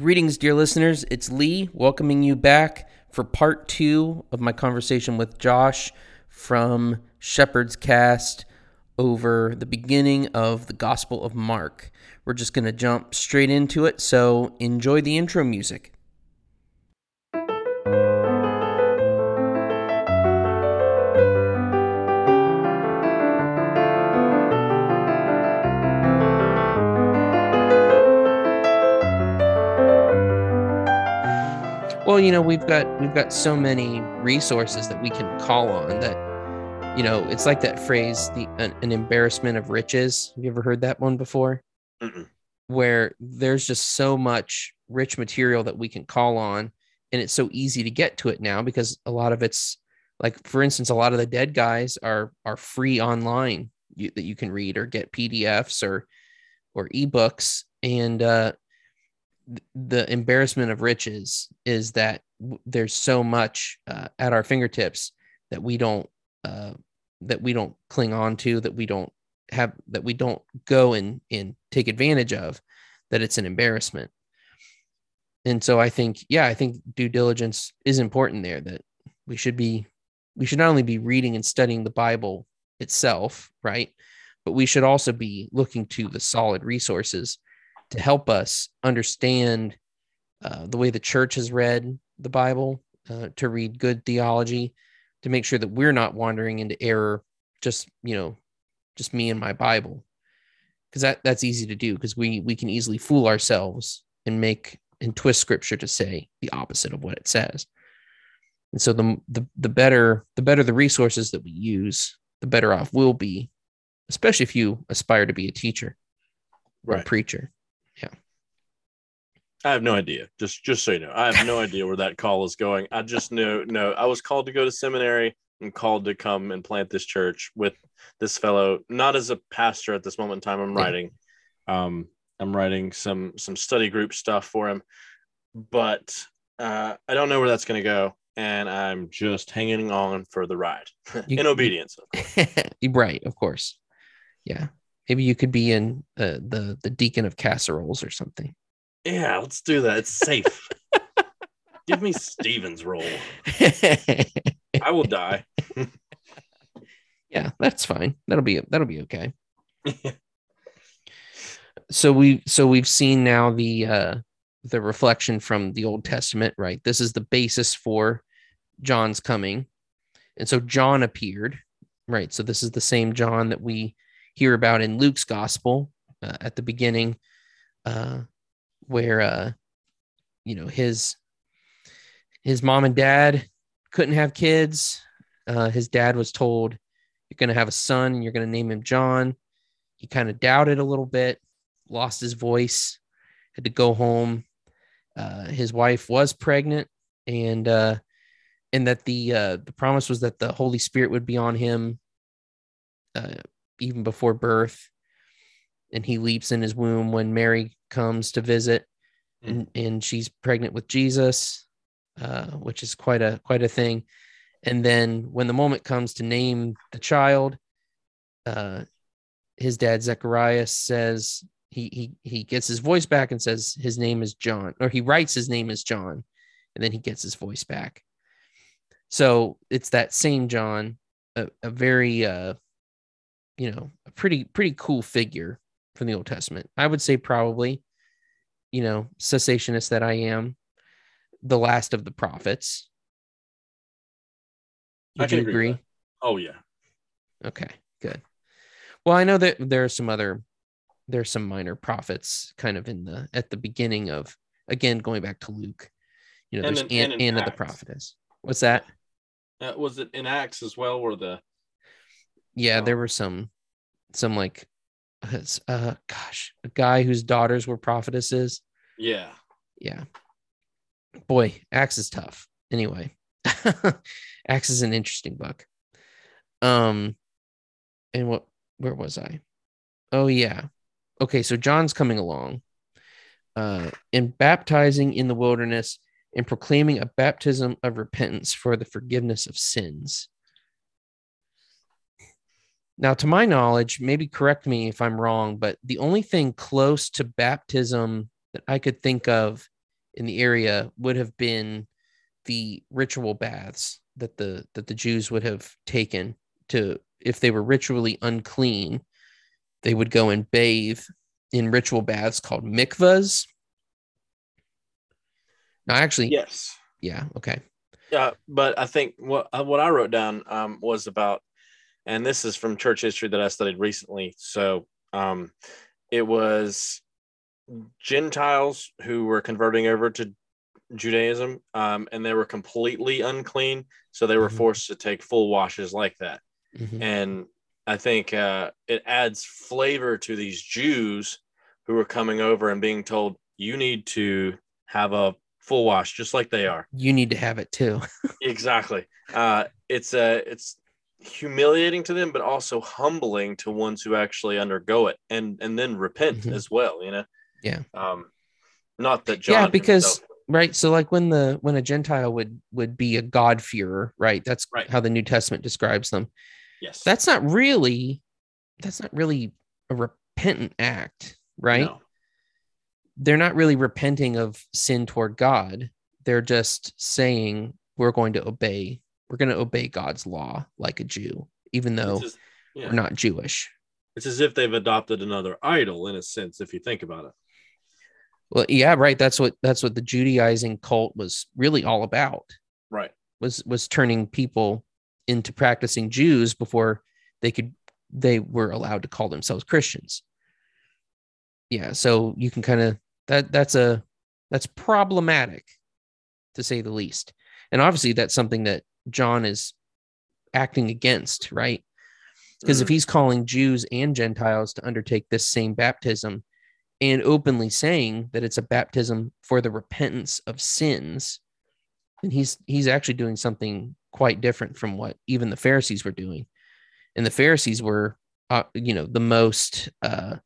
Greetings, dear listeners. It's Lee welcoming you back for part two of my conversation with Josh from Shepherd's Cast over the beginning of the Gospel of Mark. We're just going to jump straight into it, so enjoy the intro music. You know, we've got we've got so many resources that we can call on that you know, it's like that phrase the an, an embarrassment of riches. Have you ever heard that one before? Mm-mm. Where there's just so much rich material that we can call on and it's so easy to get to it now because a lot of it's like for instance a lot of the dead guys are are free online you, that you can read or get PDFs or or ebooks and uh the embarrassment of riches is that there's so much uh, at our fingertips that we don't uh, that we don't cling on to that we don't have that we don't go and and take advantage of that it's an embarrassment. And so i think yeah i think due diligence is important there that we should be we should not only be reading and studying the bible itself right but we should also be looking to the solid resources to help us understand uh, the way the church has read the Bible, uh, to read good theology, to make sure that we're not wandering into error. Just you know, just me and my Bible, because that that's easy to do because we we can easily fool ourselves and make and twist Scripture to say the opposite of what it says. And so the the the better the better the resources that we use, the better off we'll be, especially if you aspire to be a teacher or a preacher. I have no idea. Just just so you know, I have no idea where that call is going. I just know no, I was called to go to seminary and called to come and plant this church with this fellow, not as a pastor at this moment in time. I'm writing um I'm writing some some study group stuff for him, but uh I don't know where that's gonna go. And I'm just hanging on for the ride You- in obedience. right, of course. Yeah. Maybe you could be in uh, the the deacon of casseroles or something. Yeah, let's do that. It's safe. Give me Steven's role. I will die. yeah, that's fine. That'll be that'll be okay. so we so we've seen now the uh the reflection from the Old Testament, right? This is the basis for John's coming. And so John appeared, right? So this is the same John that we hear about in Luke's gospel uh, at the beginning uh where uh you know his his mom and dad couldn't have kids. Uh his dad was told you're going to have a son and you're going to name him John. He kind of doubted a little bit, lost his voice, had to go home. Uh, his wife was pregnant, and uh, and that the uh, the promise was that the Holy Spirit would be on him uh, even before birth. And he leaps in his womb when Mary comes to visit, and, and she's pregnant with Jesus, uh, which is quite a quite a thing. And then when the moment comes to name the child, uh, his dad Zechariah says he he he gets his voice back and says his name is John, or he writes his name is John, and then he gets his voice back. So it's that same John, a, a very uh, you know, a pretty pretty cool figure from the Old Testament. I would say probably, you know, cessationist that I am, the last of the prophets. I Would can you agree agree? Oh yeah. Okay, good. Well, I know that there are some other there's some minor prophets kind of in the at the beginning of again going back to Luke. You know, And there's An- Anna the prophetess. What's that? Uh, was it in Acts as well, where the Yeah, there Oh. were some some like uh, uh gosh, a guy whose daughters were prophetesses. yeah Yeah. Boy, Acts is tough. Anyway, Acts is an interesting book. Um, and what? Where was I? Oh yeah. Okay, so John's coming along, uh, and baptizing in the wilderness and proclaiming a baptism of repentance for the forgiveness of sins. Now, to my knowledge, maybe correct me if I'm wrong, but the only thing close to baptism that I could think of in the area would have been the ritual baths that the that the Jews would have taken to if they were ritually unclean, they would go and bathe in ritual baths called mikvahs. Now, actually, Yes. yeah, okay. Yeah, but I think what what I wrote down um, was about, and this is from church history that I studied recently. So um, it was Gentiles who were converting over to Judaism, um, and they were completely unclean, so they were Mhm. forced to take full washes like that. Mhm. And I think uh, it adds flavor to these Jews who are coming over and being told you need to have a full wash just like they are. You need to have it too. Exactly. Uh, it's uh, it's humiliating to them, but also humbling to ones who actually undergo it and and then repent Mhm. as well. You know. Yeah. Um, not that John. yeah, because himself- right. So like when the when a Gentile would would be a God fearer, right? That's Right. how the New Testament describes them. yes, That's not really that's not really a repentant act, right? No. they're not really repenting of sin toward God. They're just saying we're going to obey. We're going to obey God's law like a Jew, even though yeah. we're not Jewish. it's as if they've adopted another idol in a sense, if you think about it. Well, yeah, right. That's what that's what the Judaizing cult was really all about. Right. Was was turning people into practicing Jews before they could they were allowed to call themselves Christians. Yeah, so you can kind of that that's a that's problematic to say the least. And obviously that's something that John is acting against, right? Because if he's calling Jews and Gentiles to undertake this same baptism and openly saying that it's a baptism for the repentance of sins, then he's he's actually doing something quite different from what even the Pharisees were doing. And the Pharisees were uh, you know, the most uh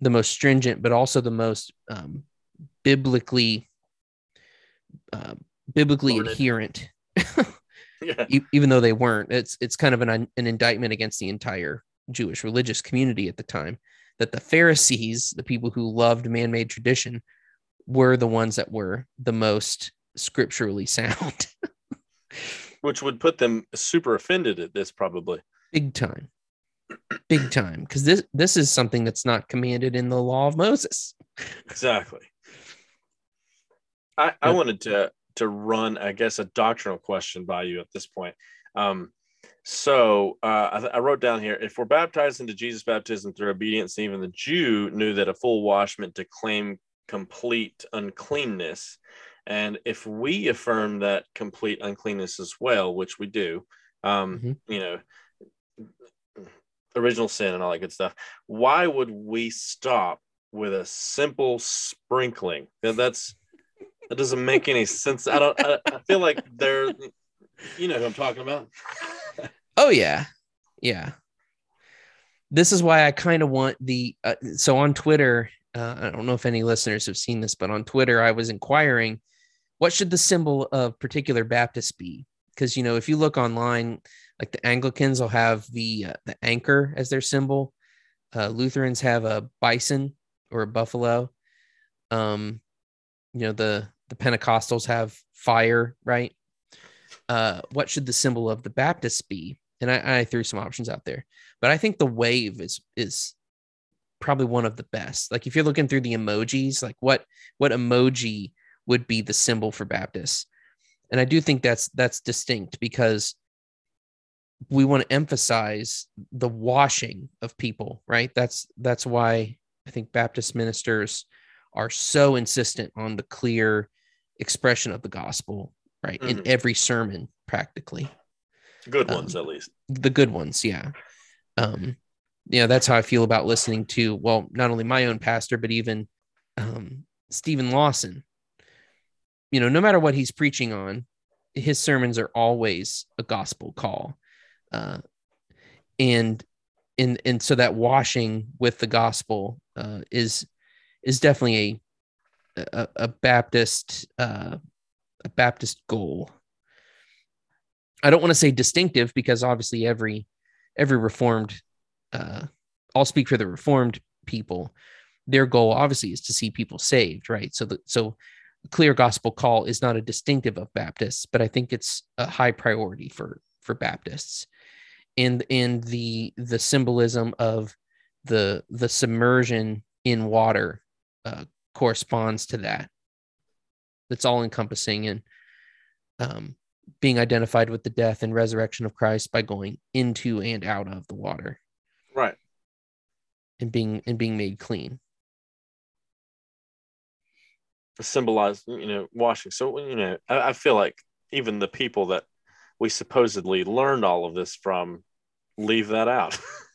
the most stringent, but also the most um, biblically uh, biblically adherent yeah. e- even though they weren't it's it's kind of an an indictment against the entire Jewish religious community at the time that the Pharisees the people who loved man-made tradition were the ones that were the most scripturally sound Which would put them super offended at this, probably. big time big time because this this is something that's not commanded in the law of Moses Exactly. I, I wanted to to run, I guess, a doctrinal question by you at this point. Um, so uh, I, th- I wrote down here: if we're baptized into Jesus' baptism through obedience, even the Jew knew that a full wash meant to claim complete uncleanness. And if we affirm that complete uncleanness as well, which we do, um, Mhm. you know, original sin and all that good stuff, why would we stop with a simple sprinkling? That- That's that doesn't make any sense. I don't. I, I feel like they're, you know, who I'm talking about. Oh yeah, yeah. This is why I kind of want the. Uh, so on Twitter, uh, I don't know if any listeners have seen this, but on Twitter, I was inquiring, what should the symbol of particular Baptist be? Because you know, if you look online, like the Anglicans will have the uh, the anchor as their symbol. Uh, Lutherans have a bison or a buffalo. Um, you know the the Pentecostals have fire, right? Uh, what should the symbol of the Baptists be? And I, I threw some options out there, but I think the wave is is probably one of the best. Like if you're looking through the emojis, like what what emoji would be the symbol for Baptists? And I do think that's that's distinct because we want to emphasize the washing of people, right? That's that's why I think Baptist ministers are so insistent on the clear expression of the gospel, right? In Mhm. every sermon, practically Good Um, ones, at least. the good ones yeah um yeah that's how i feel about listening to well not only my own pastor but even um steven lawson you know no matter what he's preaching on his sermons are always a gospel call uh and and and so that washing with the gospel uh is is definitely a a, baptist uh a baptist goal. I don't want to say distinctive because obviously every every reformed uh I'll speak for the reformed people. Their goal obviously is to see people saved right? So the, so clear gospel call is not a distinctive of Baptists, but I think it's a high priority for for Baptists. And and the the symbolism of the the submersion in water uh, corresponds to that. It's all encompassing and um, being identified with the death and resurrection of Christ by going into and out of the water. Right. And being and being made clean. Symbolize, you know, washing. So you know, I, I feel like even the people that we supposedly learned all of this from leave that out.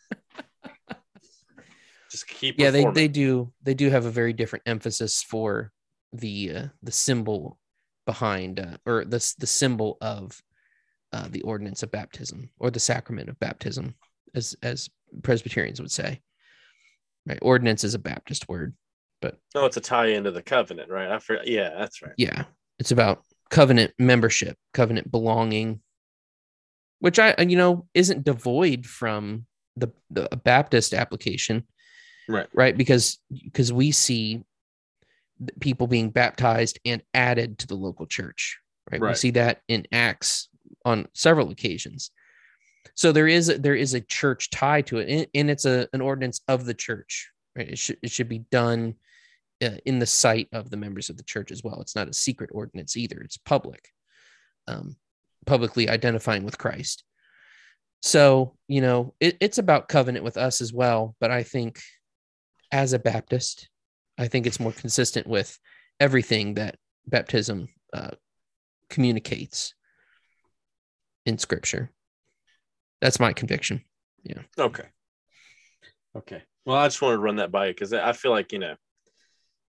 Just keep. Yeah, they, they do they do have a very different emphasis for the uh, the symbol behind uh, or the the symbol of uh, the ordinance of baptism or the sacrament of baptism, as as Presbyterians would say. Right, ordinance is a Baptist word, but no, it's a tie into the covenant, right? I forgot. Yeah, that's right. Yeah, it's about covenant membership, covenant belonging, which I you know isn't devoid from the the Baptist application, right? Right, because because we see people being baptized and added to the local church. Right? right. We see that in Acts on several occasions. So there is there is a church tie to it, and, it's a an ordinance of the church. Right? It should it should be done uh, in the sight of the members of the church as well. It's not a secret ordinance either. It's public, um, publicly identifying with Christ. So you know it, it's about covenant with us as well. But I think as a Baptist, I think it's more consistent with everything that baptism uh, communicates in Scripture. That's my conviction. Yeah. Okay. Okay. Well, I just wanted to run that by you because I feel like you know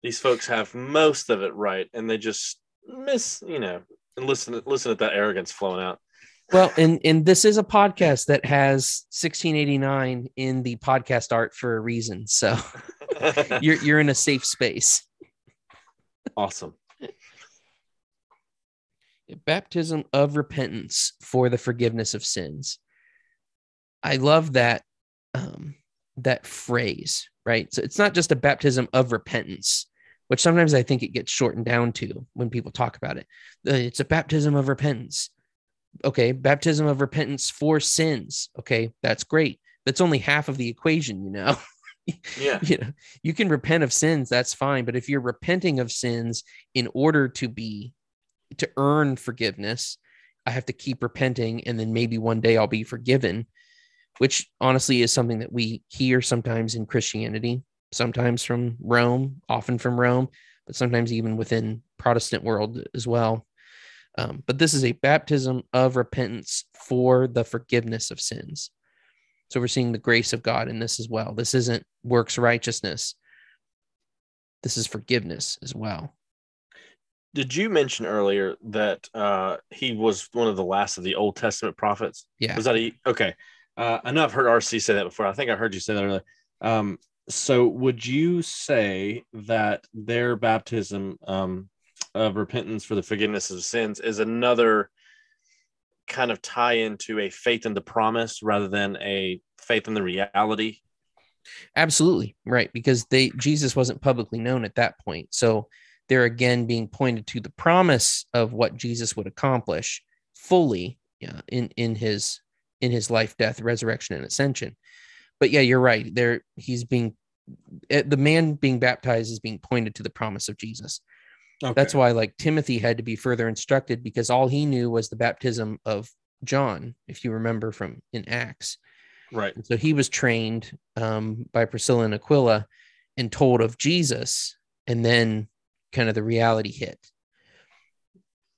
these folks have most of it right, and they just miss you know and listen listen at that arrogance flowing out. Well, and and this is a podcast that has 1689 in the podcast art for a reason. So you're you're in a safe space. Awesome. Baptism of repentance for the forgiveness of sins. I love that um, that phrase, right? So it's not just a baptism of repentance, which sometimes I think it gets shortened down to when people talk about it. It's a baptism of repentance okay baptism of repentance for sins. Okay that's great. That's only half of the equation you know? Yeah. You know you can repent of sins that's fine but if you're repenting of sins in order to be to earn forgiveness i have to keep repenting and then maybe one day i'll be forgiven which honestly is something that we hear sometimes in christianity sometimes from rome often from rome but sometimes even within protestant world as well um, but this is a baptism of repentance for the forgiveness of sins. So we're seeing the grace of God in this as well. This isn't works righteousness. This is forgiveness as well. Did you mention earlier that uh, he was one of the last of the Old Testament prophets? Yeah. Was that a okay? Uh, I know I've heard RC say that before. I think I heard you say that earlier. Um, so would you say that their baptism um, of repentance for the forgiveness of sins is another kind of tie into a faith in the promise rather than a faith in the reality. Absolutely. Right. Because they jesus wasn't publicly known at that point. So they're again being pointed to the promise of what jesus would accomplish fully yeah, in in his in his life death resurrection and ascension. But yeah you're right. There he's being eh, the man being baptized is being pointed to the promise of jesus Okay. That's why like Timothy had to be further instructed because all he knew was the baptism of John, if you remember from in Acts. Right. And so he was trained um, by Priscilla and Aquila and told of Jesus, and then kind of the reality hit.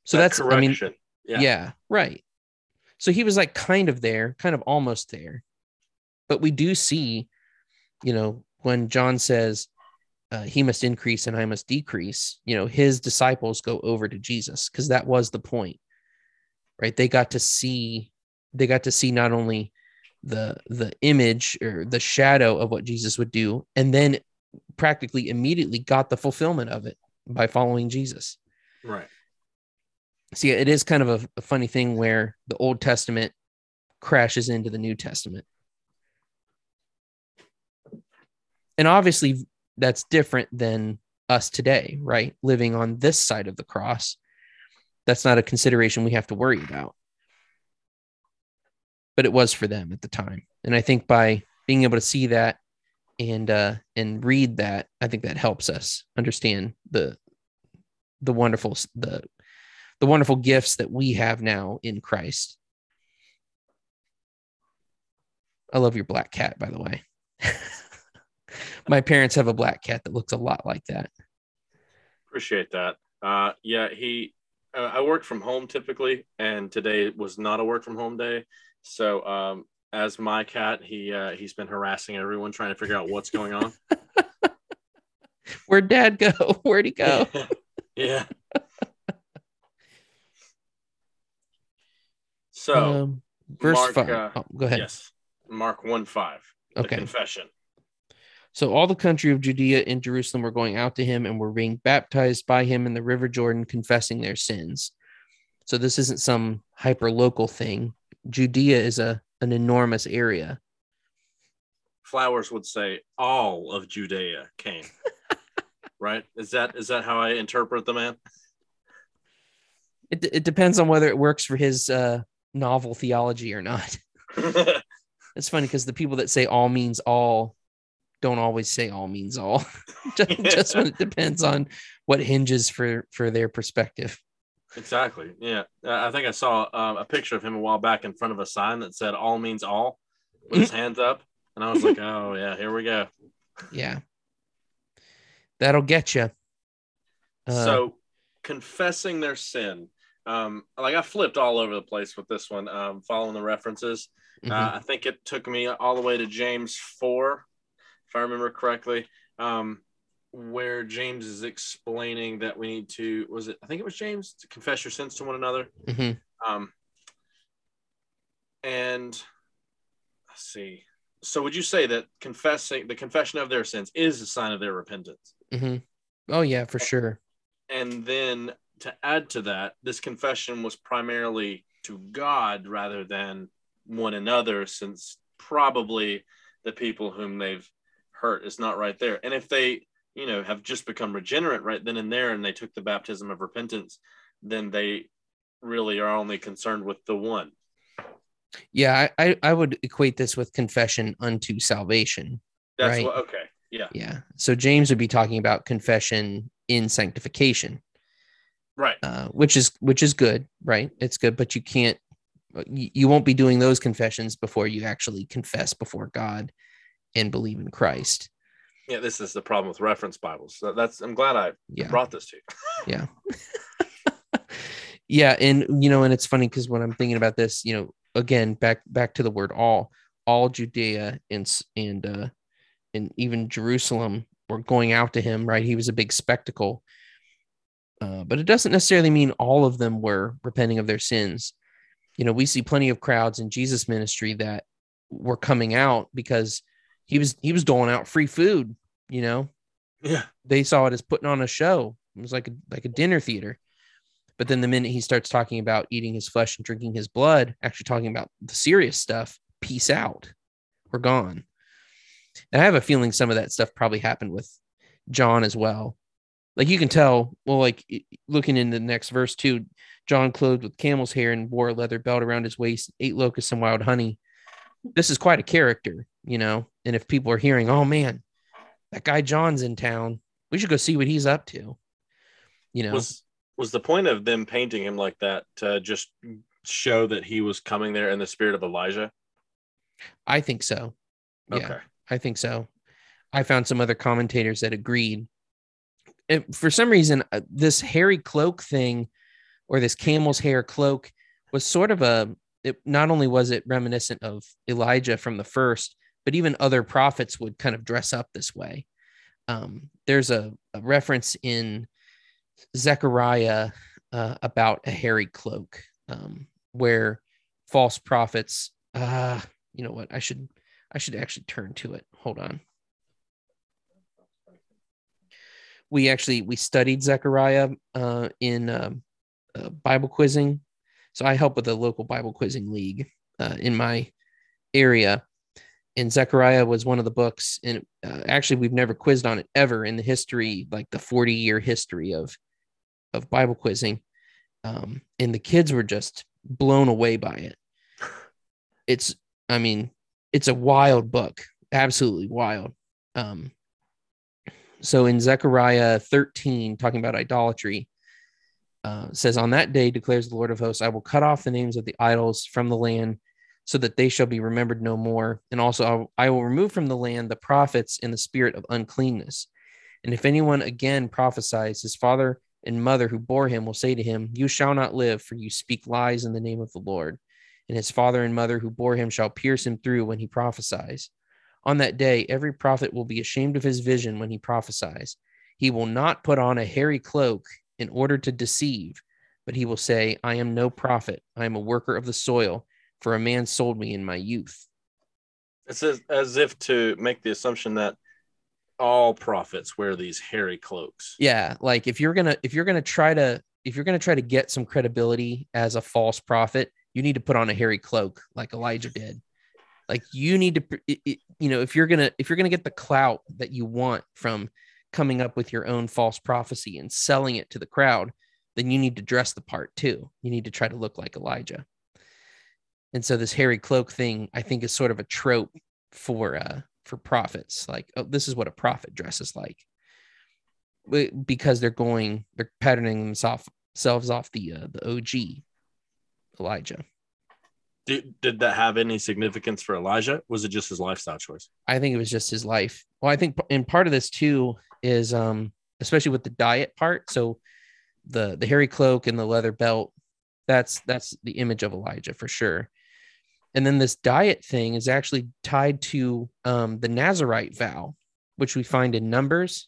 So that that's correction. I mean, yeah. yeah, right. So he was like kind of there, kind of almost there. But we do see, you know, when John says, uh, he must increase and I must decrease, you know, his disciples go over to Jesus because that was the point, right? They got to see, they got to see not only the the image or the shadow of what Jesus would do, and then practically immediately got the fulfillment of it by following Jesus. Right. See, it is kind of a, a funny thing where the Old Testament crashes into the New Testament. And obviously, that's different than us today, right? Living on this side of the cross. That's not a consideration we have to worry about. But it was for them at the time. And I think by being able to see that and uh and read that, I think that helps us understand the the wonderful the the wonderful gifts that we have now in Christ. I love your black cat, by the way. My parents have a black cat that looks a lot like that. Appreciate that. Uh, yeah, he. Uh, I work from home typically, and today was not a work from home day. So, um, as my cat, he uh, he's been harassing everyone trying to figure out what's going on. Where'd Dad go? Where'd he go? yeah. So, um, verse Mark, five. uh, oh, go ahead. yes, Mark one five. The okay. confession. So all the country of Judea and Jerusalem were going out to him and were being baptized by him in the river Jordan, confessing their sins. So this isn't some hyper local thing. Judea is a an enormous area. Flowers would say all of Judea came. right? Is that is that how I interpret the man? It, it depends on whether it works for his uh, novel theology or not. It's funny because the people that say all means all don't always say all means all. just, just when it depends on what hinges for for their perspective. Exactly. Yeah. Uh, I think I saw uh, a picture of him a while back in front of a sign that said all means all with his hands up. And I was like, oh, yeah, here we go. Yeah. That'll get you. Uh, so confessing their sin. Um, like I flipped all over the place with this one, um, following the references. mhm. Uh, I think it took me all the way to James 4, if I remember correctly, um, where James is explaining that we need to, was it, I think it was James, to confess your sins to one another. mhm. Um, and let's see. So would you say that confessing the confession of their sins is a sign of their repentance? hmm Oh yeah, for sure. And then to add to that, this confession was primarily to God rather than one another, since probably the people whom they've hurt is not right there. And if they, you know, have just become regenerate right then and there and they took the baptism of repentance, then they really are only concerned with the one. Yeah, I, I I would equate this with confession unto salvation. That's Right. what okay. Yeah. Yeah. So James would be talking about confession in sanctification, Right. uh, which is which is good, right? It's good, but you can't you won't be doing those confessions before you actually confess before God and believe in Christ. Yeah, this is the problem with reference Bibles. So that's I'm glad I Yeah. brought this to you. yeah yeah and you know and it's funny because when i'm thinking about this you know again back back to the word all all judea and and uh and even jerusalem were going out to him right he was a big spectacle uh, but it doesn't necessarily mean all of them were repenting of their sins you know we see plenty of crowds in jesus ministry that were coming out because he was he was doling out free food you know Yeah. they saw it as putting on a show. It was like a like a dinner theater. But then the minute he starts talking about eating his flesh and drinking his blood, actually talking about the serious stuff, peace out. We're gone. And I have a feeling some of that stuff probably happened with John as well. Like you can tell, well, like looking in the next verse too, John clothed with camel's hair and wore a leather belt around his waist, ate locusts and wild honey. This is quite a character, you know. And if people are hearing, oh man, that guy John's in town, we should go see what he's up to. You know, Was was the point of them painting him like that to just show that he was coming there in the spirit of Elijah? I think so. Yeah, Okay. I think so. I found some other commentators that agreed. And for some reason, uh, this hairy cloak thing or this camel's hair cloak was sort of a, it, not only was it reminiscent of Elijah from the first, but even other prophets would kind of dress up this way. Um, there's a, a reference in Zechariah uh, about a hairy cloak um, where false prophets, uh, you know what, I should I should actually turn to it. Hold on. We actually we studied Zechariah uh, in um, uh, Bible quizzing, so I help with the local Bible quizzing league uh, in my area, and Zechariah was one of the books, and uh, actually we've never quizzed on it ever in the history, like the 40 year history of of Bible quizzing. Um, and the kids were just blown away by it. It's, I mean, it's a wild book, absolutely wild. Um, so in Zechariah 13, talking about idolatry, uh, says, On that day declares the Lord of hosts, I will cut off the names of the idols from the land so that they shall be remembered no more. And also, I will remove from the land the prophets in the spirit of uncleanness. And if anyone again prophesies, his father and mother who bore him will say to him, You shall not live, for you speak lies in the name of the Lord. And his father and mother who bore him shall pierce him through when he prophesies. On that day, every prophet will be ashamed of his vision when he prophesies. He will not put on a hairy cloak in order to deceive, but he will say, I am no prophet. I am a worker of the soil for a man sold me in my youth. It's as, as if to make the assumption that all prophets wear these hairy cloaks. Yeah, like if you're gonna if you're gonna try to if you're gonna try to get some credibility as a false prophet, you need to put on a hairy cloak like Elijah did. Like you need to, it, it, you know, if you're gonna if you're gonna get the clout that you want from coming up with your own false prophecy and selling it to the crowd, then you need to dress the part too. You need to try to look like Elijah. And so this hairy cloak thing, I think, is sort of a trope for uh for prophets. Like, oh, this is what a prophet dresses like, because they're going, they're patterning themselves off the uh, the OG Elijah. Did, did that have any significance for Elijah? Was it just his lifestyle choice? I think it was just his life. Well, I think, in part of this too is, um, especially with the diet part. So, the the hairy cloak and the leather belt, that's that's the image of Elijah for sure and then this diet thing is actually tied to um, the Nazarite vow, which we find in Numbers.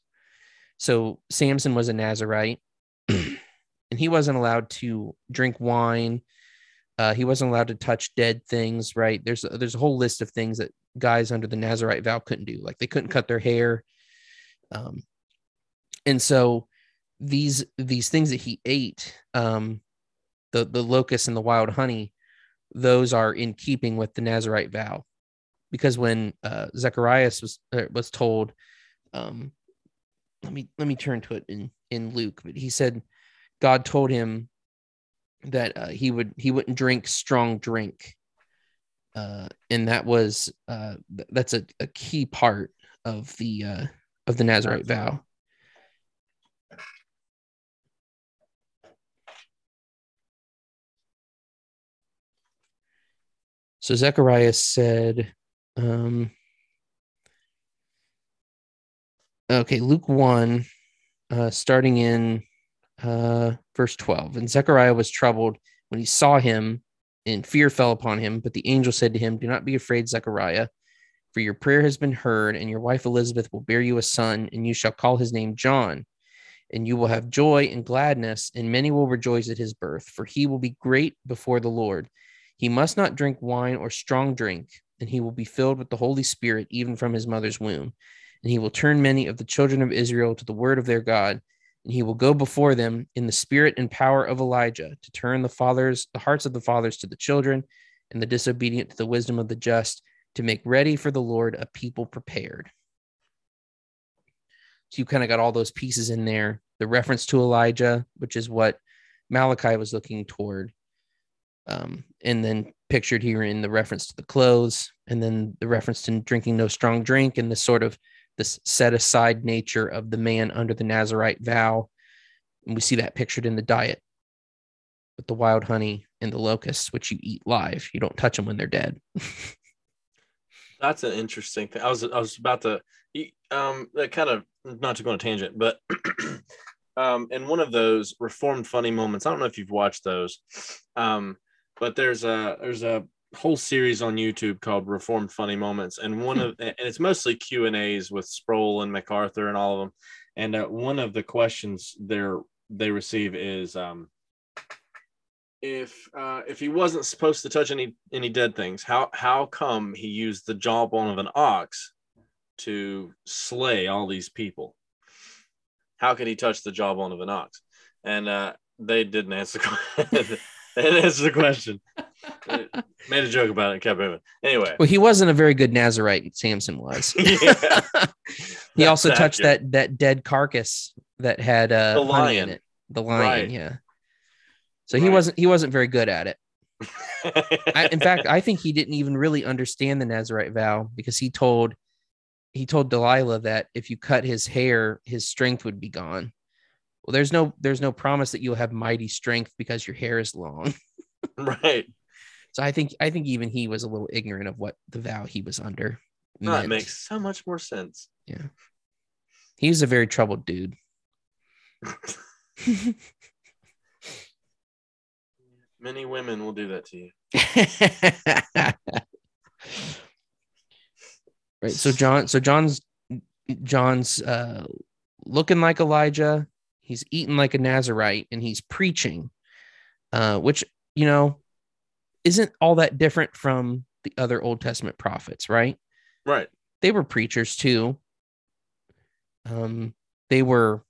So Samson was a Nazarite, and he wasn't allowed to drink wine. Uh, he wasn't allowed to touch dead things. Right? There's there's a whole list of things that guys under the Nazarite vow couldn't do. Like they couldn't cut their hair. Um, and so these these things that he ate, um, the the locust and the wild honey, those are in keeping with the Nazarite vow. Because when uh, Zacharias was uh, was told, um, let me let me turn to it in in Luke, but he said God told him that uh, he would he wouldn't drink strong drink, uh, and that was uh, that's a, a key part of the uh, of the Nazarite vow. So Zechariah said, um, okay, Luke 1, uh, starting in uh, verse 12. And Zechariah was troubled when he saw him, and fear fell upon him. But the angel said to him, Do not be afraid, Zechariah, for your prayer has been heard, and your wife Elizabeth will bear you a son, and you shall call his name John. And you will have joy and gladness, and many will rejoice at his birth, for he will be great before the Lord he must not drink wine or strong drink, and he will be filled with the Holy Spirit even from his mother's womb. And he will turn many of the children of Israel to the word of their God, and he will go before them in the spirit and power of Elijah to turn the fathers, the hearts of the fathers to the children, and the disobedient to the wisdom of the just, to make ready for the Lord a people prepared. So you kind of got all those pieces in there. The reference to Elijah, which is what Malachi was looking toward, um, and then pictured here in the reference to the clothes, and then the reference to drinking no strong drink, and the sort of this set aside nature of the man under the Nazarite vow. And we see that pictured in the diet with the wild honey and the locusts, which you eat live. You don't touch them when they're dead. That's an interesting thing. I was I was about to um that kind of not to go on a tangent, but um in one of those reformed funny moments, I don't know if you've watched those. Um but there's a there's a whole series on YouTube called Reformed Funny Moments, and one of and it's mostly Q and A's with Sproul and MacArthur and all of them. And uh, one of the questions they they receive is um, if uh, if he wasn't supposed to touch any any dead things, how how come he used the jawbone of an ox to slay all these people? How could he touch the jawbone of an ox? And uh, they didn't answer. and answer the question. Made a joke about it and kept moving. Anyway. Well, he wasn't a very good Nazarite. Samson was. Yeah. he also touched accurate. that that dead carcass that had uh, The honey in lion. it. The lion, Right. yeah. So he wasn't he wasn't very good at it. I, in fact, I think he didn't even really understand the Nazarite vow because he told he told Delilah that if you cut his hair, his strength would be gone. Well, there's no there's no promise that you'll have mighty strength because your hair is long. right. So I think I think even he was a little ignorant of what the vow he was under. Meant. makes so much more sense. He was a very troubled dude. Many women will do that to you. right. So John, so John's John's uh looking like Elijah. He's eating like a Nazarite and he's preaching, uh, which you know isn't all that different from the other Old Testament prophets, right? Right. They were preachers too. Um, they were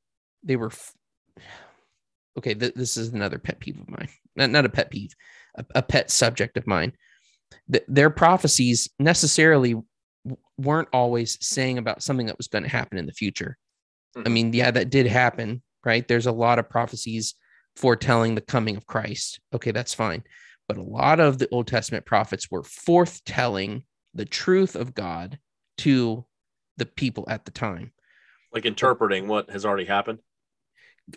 they were okay. Th- this is another pet peeve of mine. Not, not a pet peeve, a, a pet subject of mine. Th- their prophecies necessarily weren't always saying about something that was going to happen in the future. I Mhm. mean, yeah, that did happen, right? There's a lot of prophecies foretelling the coming of Christ. Okay, that's fine. But a lot of the Old Testament prophets were forthtelling the truth of God to the people at the time. Like interpreting what has already happened.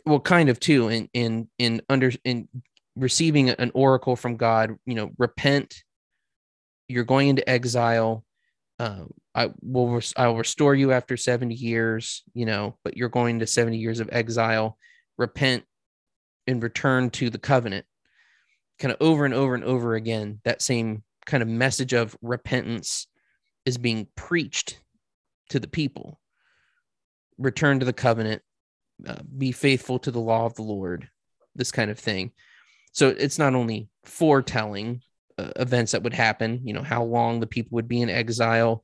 Well, kind of too, in in in under in receiving an oracle from God, you know, repent. You're going into exile. Uh, I will res- I will restore you after 70 years, you know, but you're going to 70 years of exile. Repent and return to the covenant. Kind of over and over and over again, that same kind of message of repentance is being preached to the people. Return to the covenant, uh, be faithful to the law of the Lord, this kind of thing. So it's not only foretelling uh, events that would happen, you know, how long the people would be in exile,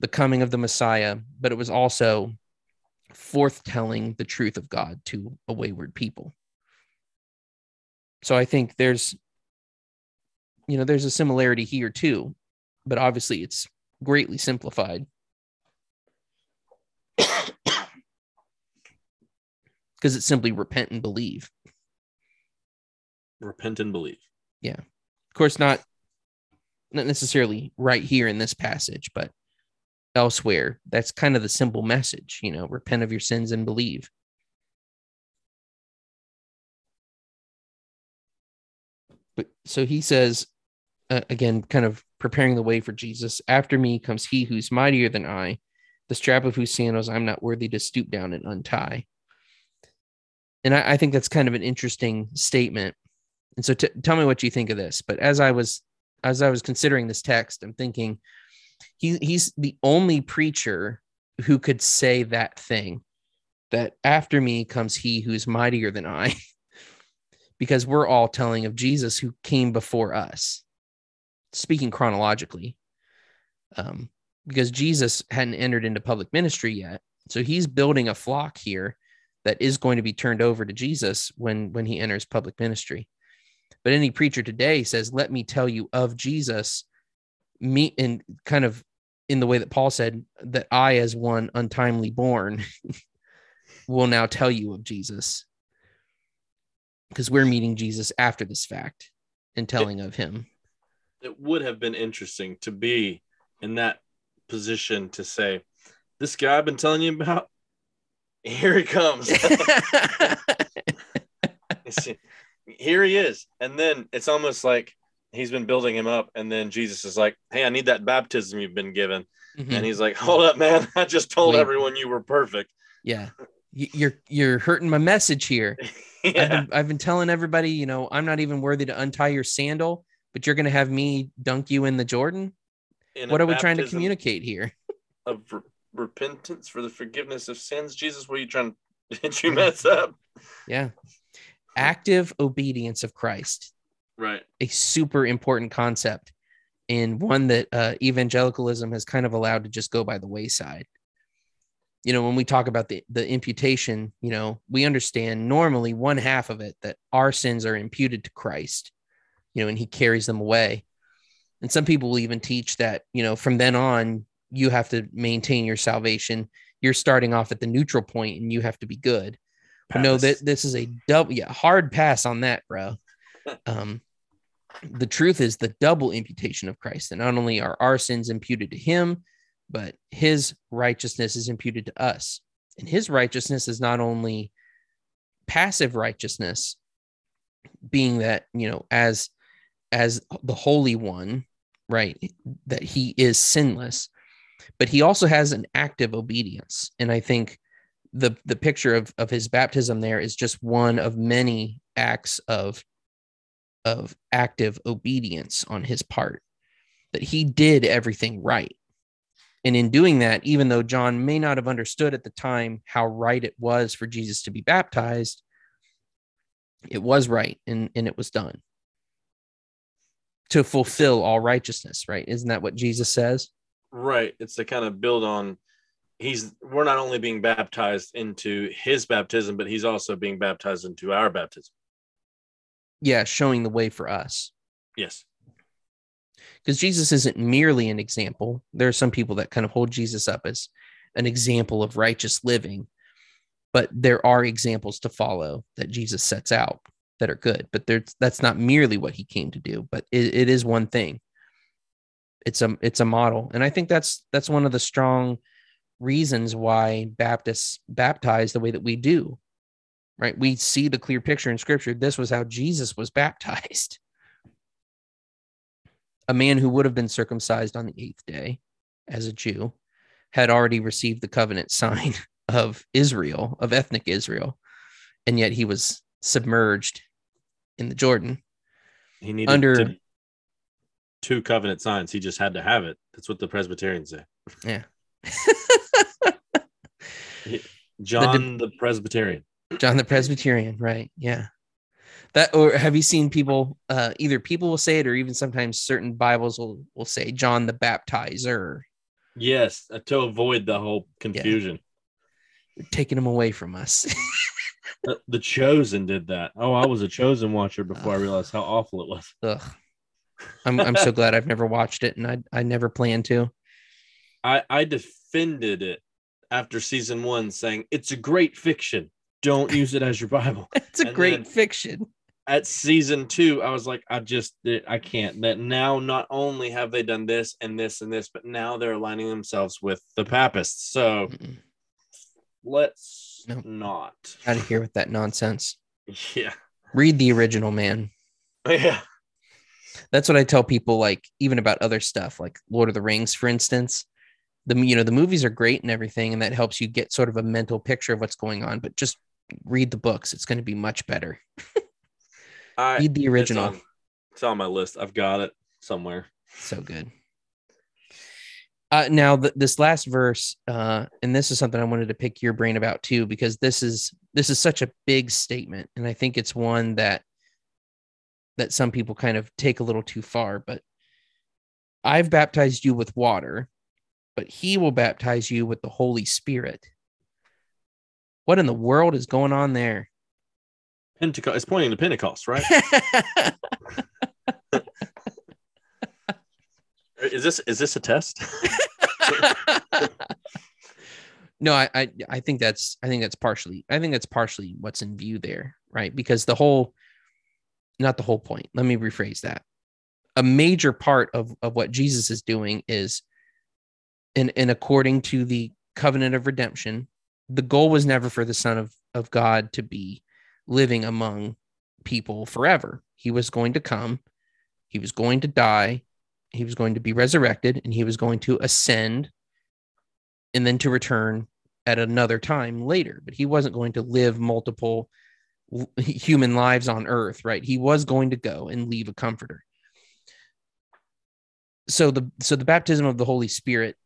the coming of the Messiah, but it was also forthtelling the truth of God to a wayward people. So I think there's, you know, there's a similarity here too, but obviously it's greatly simplified. Because it's simply repent and believe. Repent and believe. Yeah. Of course, not not necessarily right here in this passage, but elsewhere. That's kind of the simple message, you know, repent of your sins and believe. But so he says, uh, again, kind of preparing the way for Jesus. After me comes he who's mightier than I, the strap of whose sandals I'm not worthy to stoop down and untie. And I, I think that's kind of an interesting statement. And so, t- tell me what you think of this. But as I was as I was considering this text, I'm thinking he he's the only preacher who could say that thing that after me comes he who's mightier than I, because we're all telling of Jesus who came before us, speaking chronologically, um, because Jesus hadn't entered into public ministry yet, so he's building a flock here that is going to be turned over to Jesus when when he enters public ministry. But any preacher today says, "Let me tell you of Jesus," me and kind of in the way that Paul said that I, as one untimely born, will now tell you of Jesus because we're meeting Jesus after this fact and telling of him. It would have been interesting to be in that position to say, This guy I've been telling you about, here he comes. here he is. And then it's almost like he's been building him up. And then Jesus is like, Hey, I need that baptism you've been given. Mhm. And he's like, Hold up, man. I just told Wait. everyone you were perfect. yeah, you're you're hurting my message here. I've, been, I've been telling everybody, you know, I'm not even worthy to untie your sandal, but you're going to have me dunk you in the Jordan. In What are we trying to communicate here? Of repentance for the forgiveness of sins. Jesus, what are you trying did you mess up? Yeah. Active obedience of Christ, Right. a super important concept and one that uh, evangelicalism has kind of allowed to just go by the wayside. You know, when we talk about the, the imputation, you know, we understand normally one half of it that our sins are imputed to Christ. you know, and he carries them away. And some people will even teach that, you know, from then on, you have to maintain your salvation. You're starting off at the neutral point and you have to be good. No, that this is a double, yeah, hard pass on that, bro. Um, the truth is the double imputation of Christ. And not only are our sins imputed to him, but his righteousness is imputed to us. And his righteousness is not only passive righteousness, being that, you know, as as the holy one, right, that he is sinless, but he also has an active obedience. And I think the the picture of of his baptism there is just one of many acts of of active obedience on his part that he did everything right. And in doing that even though john may not have understood at the time how right it was for jesus to be baptized it was right and and it was done to fulfill all righteousness right? Isn't that what jesus says right. It's to kind of build on he's we're not only being baptized into his baptism but he's also being baptized into our baptism. Yeah showing the way for us. Yes. Because jesus isn't merely an example. There are some people that kind of hold jesus up as an example of righteous living but there are examples to follow that jesus sets out that are good but there's that's not merely what he came to do but it, it is one thing it's a it's a model and i think that's that's one of the strong reasons why Baptists baptize the way that we do. Right? We see the clear picture in scripture. This was how Jesus was baptized. A man who would have been circumcised on the eighth day as a Jew had already received the covenant sign of Israel, of ethnic Israel, and yet he was submerged in the Jordan. He needed under to, two covenant signs. He just had to have it. That's what the Presbyterians say. yeah. John the, the Presbyterian. John the Presbyterian, right? Yeah. That or have you seen people uh either people will say it or even sometimes certain Bibles will will say John the Baptizer. Yes, uh, to avoid the whole confusion. Yeah. Taking them away from us. the, the Chosen did that. Oh, I was a Chosen watcher before Ugh. I realized how awful it was. Ugh. I'm I'm so glad I've never watched it and I I never plan to. I I defended it after season one saying it's a great fiction. Don't use it as your Bible. it's a and great fiction. At season two, I was like, I just, I can't. That now, not only have they done this and this and this, but now they're aligning themselves with the Papists. So Mm-mm. let's not. Out of here with that nonsense. Yeah. Read the original, man. Yeah. That's what I tell people, like, even about other stuff, like Lord of the Rings, for instance. The you know the movies are great and everything and that helps you get sort of a mental picture of what's going on but just read the books. It's going to be much better. I, read the original. it's on, it's on, my list. I've got it somewhere. So good. Uh, now th- this last verse uh, and this is something i wanted to pick your brain about too because this is this is such a big statement and i think it's one that that some people kind of take a little too far but i've baptized you with water but he will baptize you with the Holy Spirit. What in the world is going on there? Pentecost. It's pointing to Pentecost, right? is this is this a test? no, I, I I think that's I think that's partially I think that's partially what's in view there, right? Because the whole not the whole point. Let me rephrase that. A major part of of what Jesus is doing is and, and according to the covenant of redemption, the goal was never for the Son of, of God to be living among people forever. He was going to come, he was going to die, he was going to be resurrected, and he was going to ascend and then to return at another time later. But he wasn't going to live multiple human lives on earth, right? He was going to go and leave a comforter. So the so the baptism of the Holy Spirit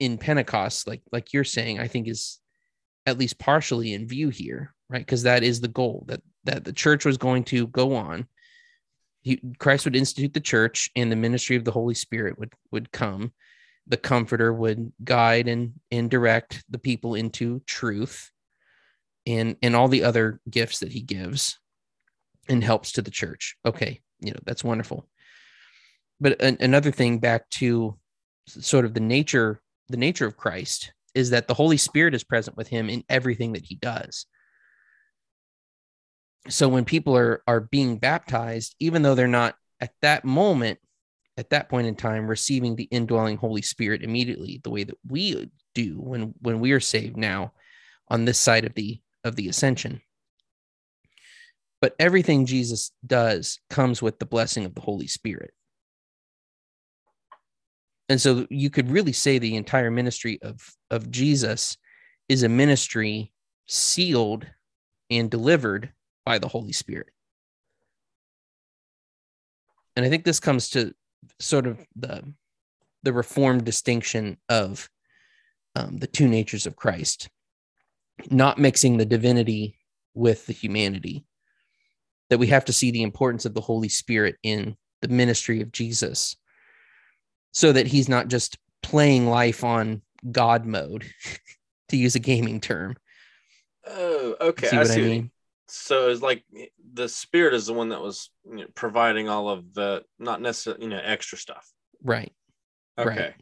in Pentecost, like like you're saying, I think is at least partially in view here, right? Because that is the goal that that the church was going to go on. He, Christ would institute the church, and the ministry of the Holy Spirit would would come. The Comforter would guide and and direct the people into truth, and and all the other gifts that He gives and helps to the church. Okay, you know that's wonderful but an, another thing back to sort of the nature the nature of christ is that the holy spirit is present with him in everything that he does so when people are are being baptized even though they're not at that moment at that point in time receiving the indwelling holy spirit immediately the way that we do when when we are saved now on this side of the of the ascension. But everything jesus does comes with the blessing of the holy spirit. And so you could really say the entire ministry of of jesus is a ministry sealed and delivered by the holy spirit. And i think this comes to sort of the the reformed distinction of um, the two natures of Christ, not mixing the divinity with the humanity. That we have to see the importance of the Holy Spirit in the ministry of Jesus, so that he's not just playing life on God mode, to use a gaming term. Oh, okay. See what I, see I mean? So it's like the Spirit is the one that was you know, providing all of the not necessarily you know extra stuff. Right. Okay. Right.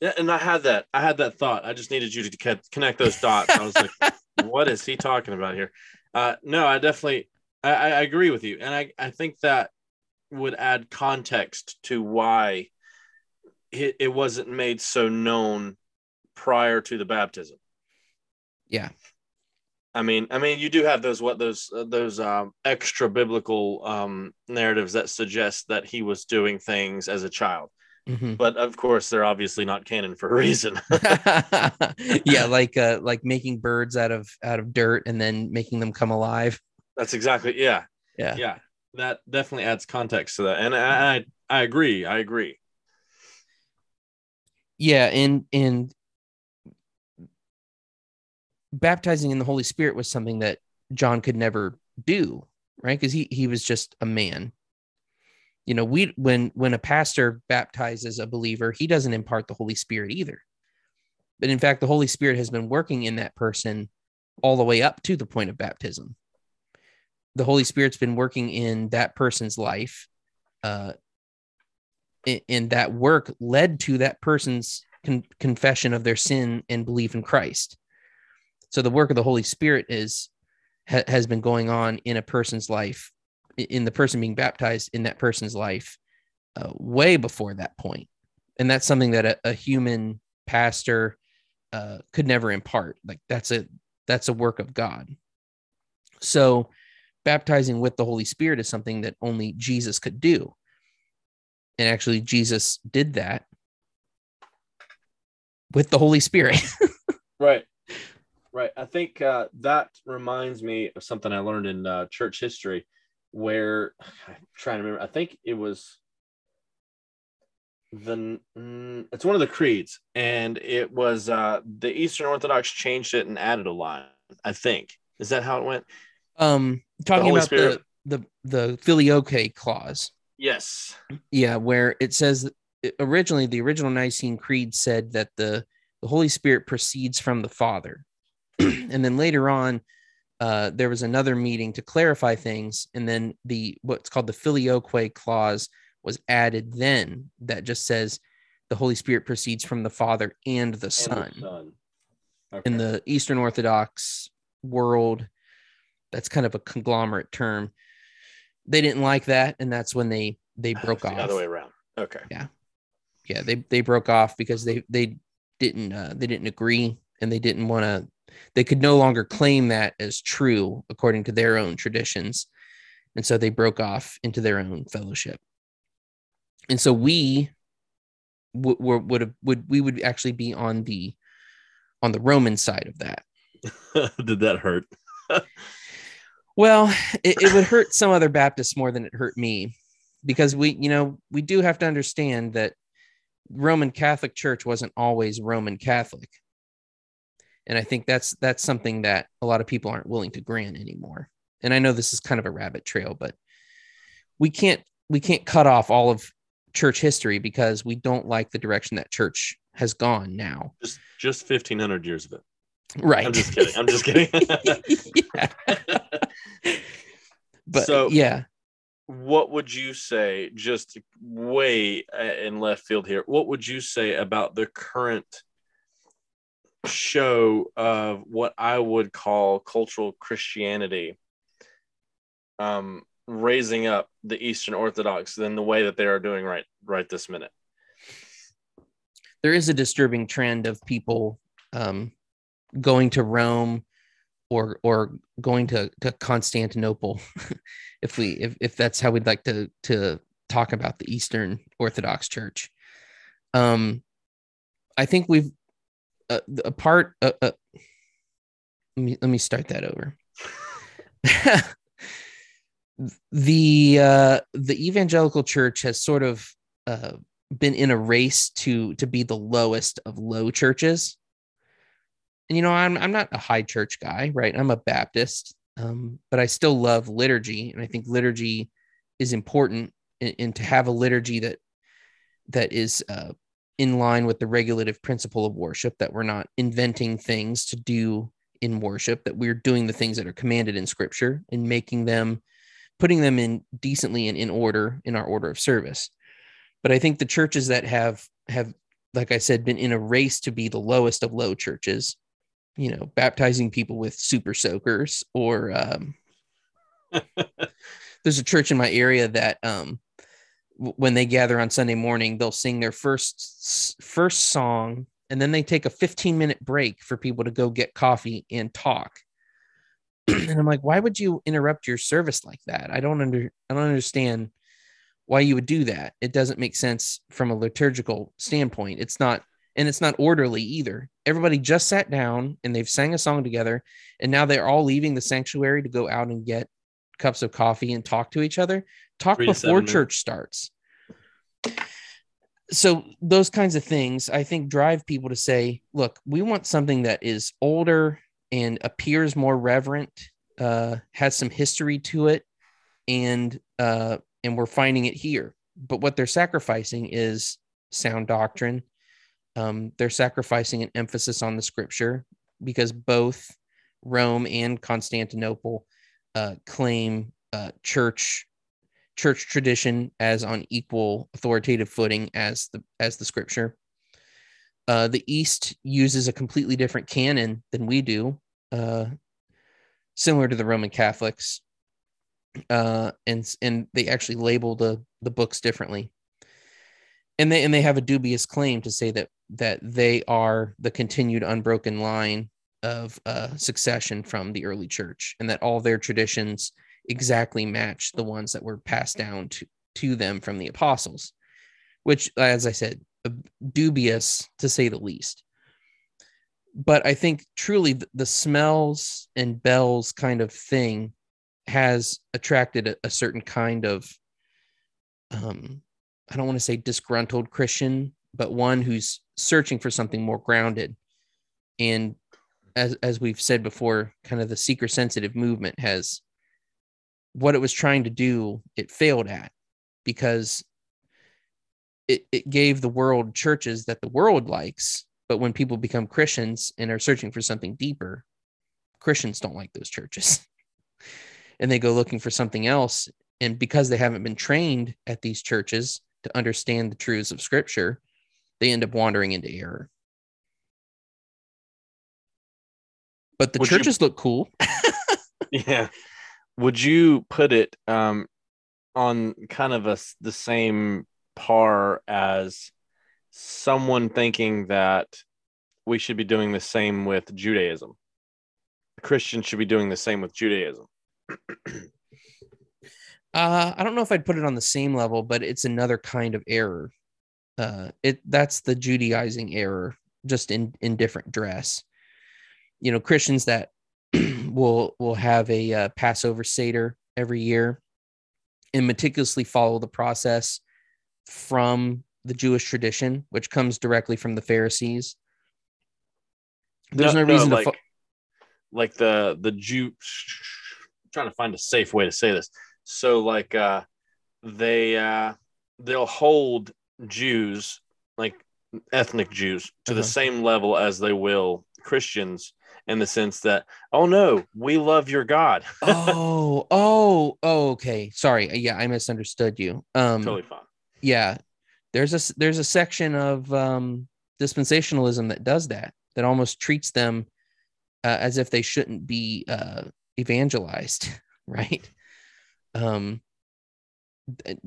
Yeah, and I had that. I had that thought. I just needed you to connect those dots. I was like, "What is he talking about here?" Uh, no, I definitely, I, I agree with you, and I, I think that would add context to why it, it wasn't made so known prior to the baptism. Yeah, I mean, I mean, you do have those what those uh, those um, extra biblical um, narratives that suggest that he was doing things as a child. Mm-hmm. But of course, they're obviously not canon for a reason. yeah, like uh, like making birds out of out of dirt and then making them come alive. That's exactly yeah, yeah, yeah. That definitely adds context to that, and I I, I agree. I agree. Yeah, and and baptizing in the Holy Spirit was something that John could never do, right? Because he he was just a man you know we when when a pastor baptizes a believer he doesn't impart the holy spirit either. But in fact the holy spirit has been working in that person all the way up to the point of baptism. The holy spirit's been working in that person's life uh and that work led to that person's con- confession of their sin and belief in christ. So the work of the holy spirit is ha- has been going on in a person's life in the person being baptized in that person's life uh, way before that point. And that's something that a, a human pastor uh, could never impart. Like that's a that's a work of god. So baptizing with the holy spirit is something that only jesus could do. And actually jesus did that with the holy spirit. Right. Right. I think uh, that reminds me of something i learned in uh, church history where I'm trying to remember. I think it was the mm, it's one of the creeds, and it was uh the Eastern Orthodox changed it and added a line. I think is that how it went. Um, talking about Spirit. the the the filioque clause. Yes. Yeah, where it says originally the original Nicene Creed said that the the Holy Spirit proceeds from the Father, and then later on uh, there was another meeting to clarify things, and then the what's called the filioque clause was added. Then that just says the Holy Spirit proceeds from the Father and the and Son. The Son. Okay. In the Eastern Orthodox world, that's kind of a conglomerate term. They didn't like that, and that's when they they broke off. The other way around. Okay. Yeah, yeah. They they broke off because they they didn't uh, they didn't agree and they didn't want to they could no longer claim that as true according to their own traditions. And so they broke off into their own fellowship. And so we would would have would we would actually be on the on the Roman side of that. Did that hurt? well, it, it would hurt some other Baptists more than it hurt me because we, you know, we do have to understand that Roman Catholic Church wasn't always Roman Catholic and i think that's that's something that a lot of people aren't willing to grant anymore. And i know this is kind of a rabbit trail but we can't we can't cut off all of church history because we don't like the direction that church has gone now. Just just 1500 years of it. Right. I'm just kidding. I'm just kidding. But so yeah. what would you say, just way uh, in left field here, what would you say about the current show of what I would call cultural Christianity um, raising up the Eastern Orthodox than the way that they are doing right right this minute? There is a disturbing trend of people um, going to Rome or or going to, to Constantinople, if we if, if that's how we'd like to to talk about the Eastern Orthodox Church. Um, I think we've a part. Let me let me start that over. the uh, the evangelical church has sort of uh, been in a race to to be the lowest of low churches and you know i'm i'm not a high church guy right i'm a baptist um, but i still love liturgy and i think liturgy is important and, and to have a liturgy that that is uh, in line with the regulative principle of worship that we're not inventing things to do in worship that we're doing the things that are commanded in scripture and making them putting them in decently and in order in our order of service. But i think the churches that have have like i said been in a race to be the lowest of low churches you know, baptizing people with super soakers or um, there's a church in my area that um, when they gather on Sunday morning, they'll sing their first first song and then they take a 15 minute break for people to go get coffee and talk. and I'm like, why would you interrupt your service like that? I don't under I don't understand why you would do that. It doesn't make sense from a liturgical standpoint. It's not and it's not orderly either. Everybody just sat down and they've sang a song together, and now they're all leaving the sanctuary to go out and get cups of coffee and talk to each other. Talk before church starts. So those kinds of things I think drive people to say, look, we want something that is older and appears more reverent, uh, has some history to it, and uh, and we're finding it here. But what they're sacrificing is sound doctrine um, they're sacrificing an emphasis on the scripture because both Rome and Constantinople uh, claim uh, church church tradition as on equal authoritative footing as the as the scripture. Uh, the East uses a completely different canon than we do, uh, similar to the Roman Catholics, uh, and and they actually label the the books differently and they and they have a dubious claim to say that that they are the continued unbroken line of uh, succession from the early church, and that all their traditions exactly match the ones that were passed down to to them from the apostles, which, as I said, dubious to say the least. But I think truly the, the smells and bells kind of thing has attracted a, a certain kind of um, I don't want to say disgruntled Christian, but one who's searching for something more grounded. And as as we've said before, kind of the seeker sensitive movement has what it was trying to do, it failed at because it, it gave the world churches that the world likes, but when people become Christians and are searching for something deeper, Christians don't like those churches. and they go looking for something else. And because they haven't been trained at these churches, to understand the truths of scripture, they end up wandering into error. But the Would churches you, look cool. yeah. Would you put it um, on kind of a, the same par as someone thinking that we should be doing the same with Judaism? Christians should be doing the same with Judaism. Uh, I don't know if I'd put it on the same level, but it's another kind of error. Uh, it that's the Judaizing error, just in in different dress. You know, Christians that will will have a uh, Passover seder every year and meticulously follow the process from the Jewish tradition, which comes directly from the Pharisees. There's no, no reason no, like, to fo- like the the Jew. I'm trying to find a safe way to say this so like uh they uh they'll hold Jews like ethnic Jews to uh-huh. the same level as they will Christians in the sense that, oh no, we love your God. oh, oh, oh, okay. Sorry. Yeah, I misunderstood you. Um totally fine. yeah. There's a there's a section of um dispensationalism that does that, that almost treats them uh, as if they shouldn't be uh evangelized, right? Um th-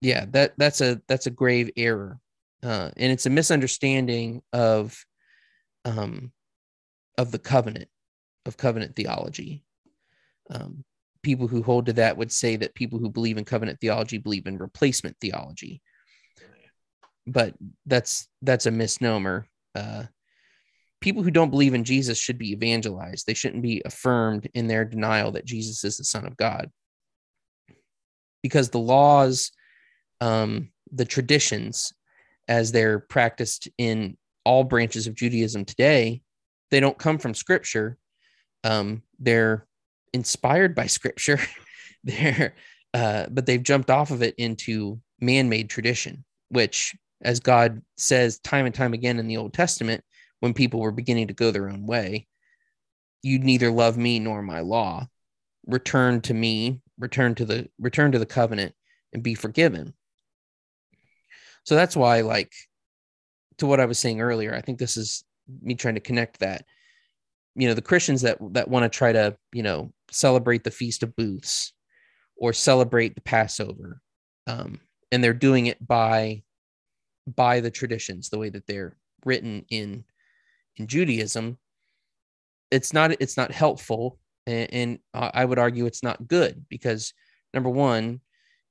yeah, that that's a that's a grave error. Uh and it's a misunderstanding of um of the covenant of covenant theology. Um, people who hold to that would say that people who believe in covenant theology believe in replacement theology, but that's that's a misnomer. Uh, people who don't believe in Jesus should be evangelized. They shouldn't be affirmed in their denial that Jesus is the Son of God, because the laws, um, the traditions, as they're practiced in all branches of Judaism today, they don't come from scripture. Um, they're inspired by scripture. They're uh, but they've jumped off of it into man-made tradition which as god says time and time again in the old testament when people were beginning to go their own way you'd neither love me nor my law. Return to me return to the return to the covenant and be forgiven. So that's why like to what i was saying earlier i think this is me trying to connect that. You know the christians that that want to try to you know celebrate the feast of booths or celebrate the passover um, and they're doing it by by the traditions the way that they're written in in judaism it's not it's not helpful and, and i would argue it's not good because number one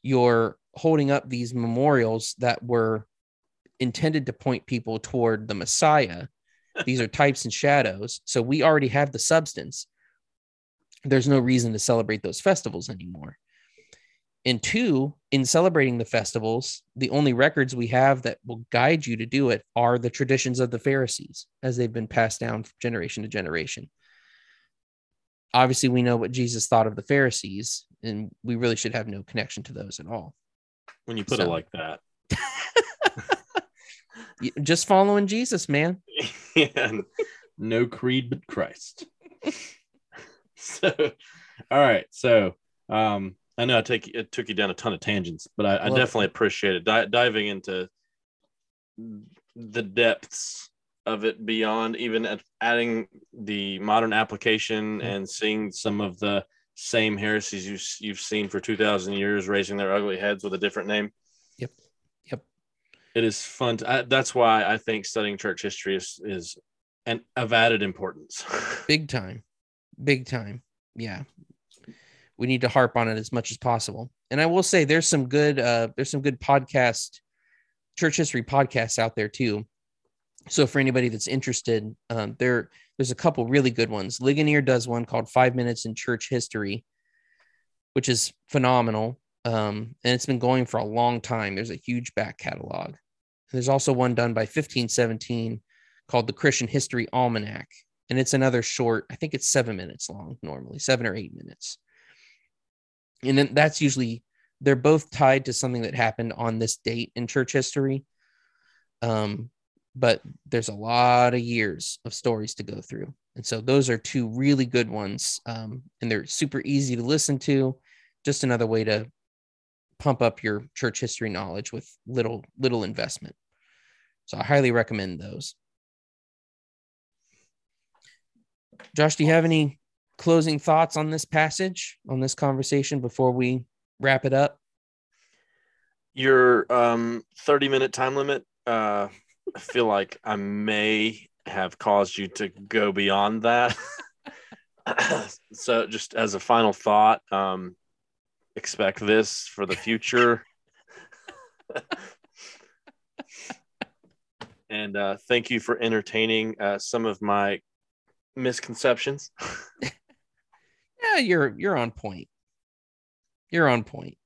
you're holding up these memorials that were intended to point people toward the messiah these are types and shadows. So we already have the substance. There's no reason to celebrate those festivals anymore. And two, in celebrating the festivals, the only records we have that will guide you to do it are the traditions of the Pharisees as they've been passed down from generation to generation. Obviously, we know what Jesus thought of the Pharisees, and we really should have no connection to those at all. When you put so. it like that. just following Jesus, man. yeah, no creed but Christ. so, all right. So, um, I know I take it took you down a ton of tangents, but I, I definitely appreciate it Di- diving into the depths of it beyond even adding the modern application mm-hmm. and seeing some of the same heresies you, you've seen for 2000 years raising their ugly heads with a different name it is fun. To, I, that's why I think studying church history is is an of added importance. Big time, big time. Yeah, we need to harp on it as much as possible. And I will say, there's some good uh, there's some good podcast, church history podcasts out there too. So for anybody that's interested, um, there there's a couple really good ones. Ligonier does one called Five Minutes in Church History, which is phenomenal. Um, and it's been going for a long time. There's a huge back catalog. There's also one done by 1517 called the Christian History Almanac. And it's another short, I think it's seven minutes long normally, seven or eight minutes. And then that's usually, they're both tied to something that happened on this date in church history. Um, but there's a lot of years of stories to go through. And so those are two really good ones. Um, and they're super easy to listen to. Just another way to pump up your church history knowledge with little little investment. So I highly recommend those. Josh, do you have any closing thoughts on this passage, on this conversation before we wrap it up? Your um, 30 minute time limit, uh, I feel like I may have caused you to go beyond that. so, just as a final thought, um, expect this for the future. and uh, thank you for entertaining uh, some of my misconceptions. yeah, you're you're on point. You're on point.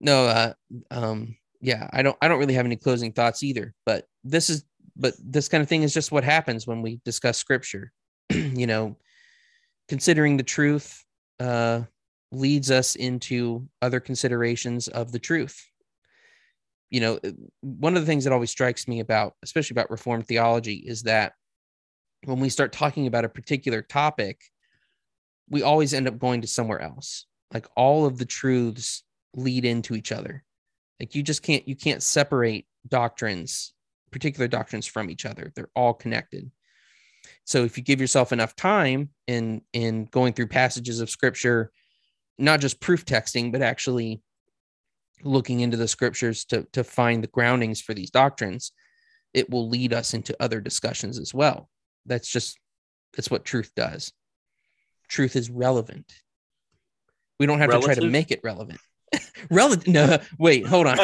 No, uh, um, yeah, I don't I don't really have any closing thoughts either. But this is but this kind of thing is just what happens when we discuss scripture. you know, considering the truth, uh, leads us into other considerations of the truth. You know, uh, one of the things that always strikes me about, especially about Reformed theology, is that when we start talking about a particular topic, we always end up going to somewhere else. Like all of the truths lead into each other. Like you just can't you can't separate doctrines, particular doctrines from each other. They're all connected. So if you give yourself enough time in in going through passages of scripture, not just proof texting, but actually looking into the scriptures to to find the groundings for these doctrines, it will lead us into other discussions as well. That's just that's what truth does. Truth is relevant. We don't have Relative? to try to make it relevant. Relative? No, wait, hold on.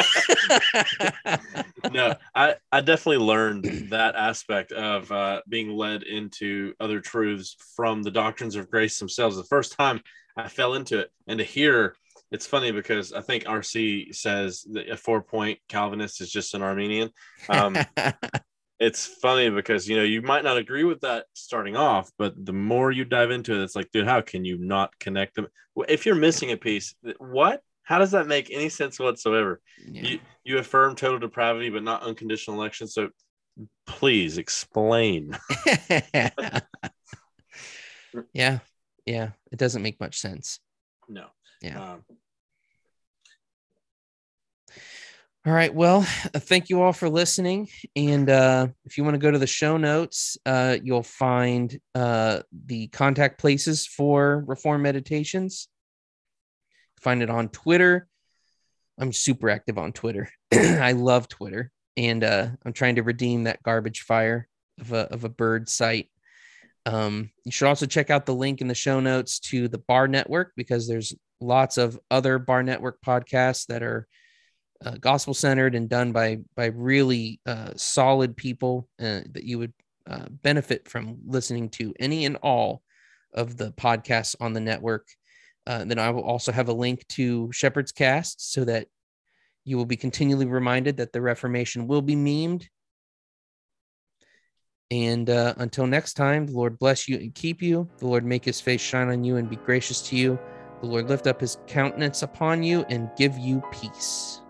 no, I I definitely learned that aspect of uh, being led into other truths from the doctrines of grace themselves. The first time I fell into it, and to hear it's funny because I think RC says that a four point Calvinist is just an Arminian. Um, it's funny because you know you might not agree with that starting off, but the more you dive into it, it's like, dude, how can you not connect them? If you're missing a piece, what? How does that make any sense whatsoever? Yeah. You you affirm total depravity, but not unconditional election. So please explain. yeah, yeah, it doesn't make much sense. No. Yeah. Um, all right. Well, thank you all for listening. And uh, if you want to go to the show notes, uh, you'll find uh, the contact places for Reform Meditations. Find it on Twitter. I'm super active on Twitter. I love Twitter. And uh, I'm trying to redeem that garbage fire of a, of a bird site. Um, you should also check out the link in the show notes to the Bar Network because there's lots of other Bar Network podcasts that are uh, gospel centered and done by by really uh, solid people uh, that you would uh, benefit from listening to any and all of the podcasts on the network. Uh, then I will also have a link to Shepherd's Cast so that you will be continually reminded that the Reformation will be memed. And uh, until next time, the Lord bless you and keep you. The Lord make his face shine on you and be gracious to you. The Lord lift up his countenance upon you and give you peace.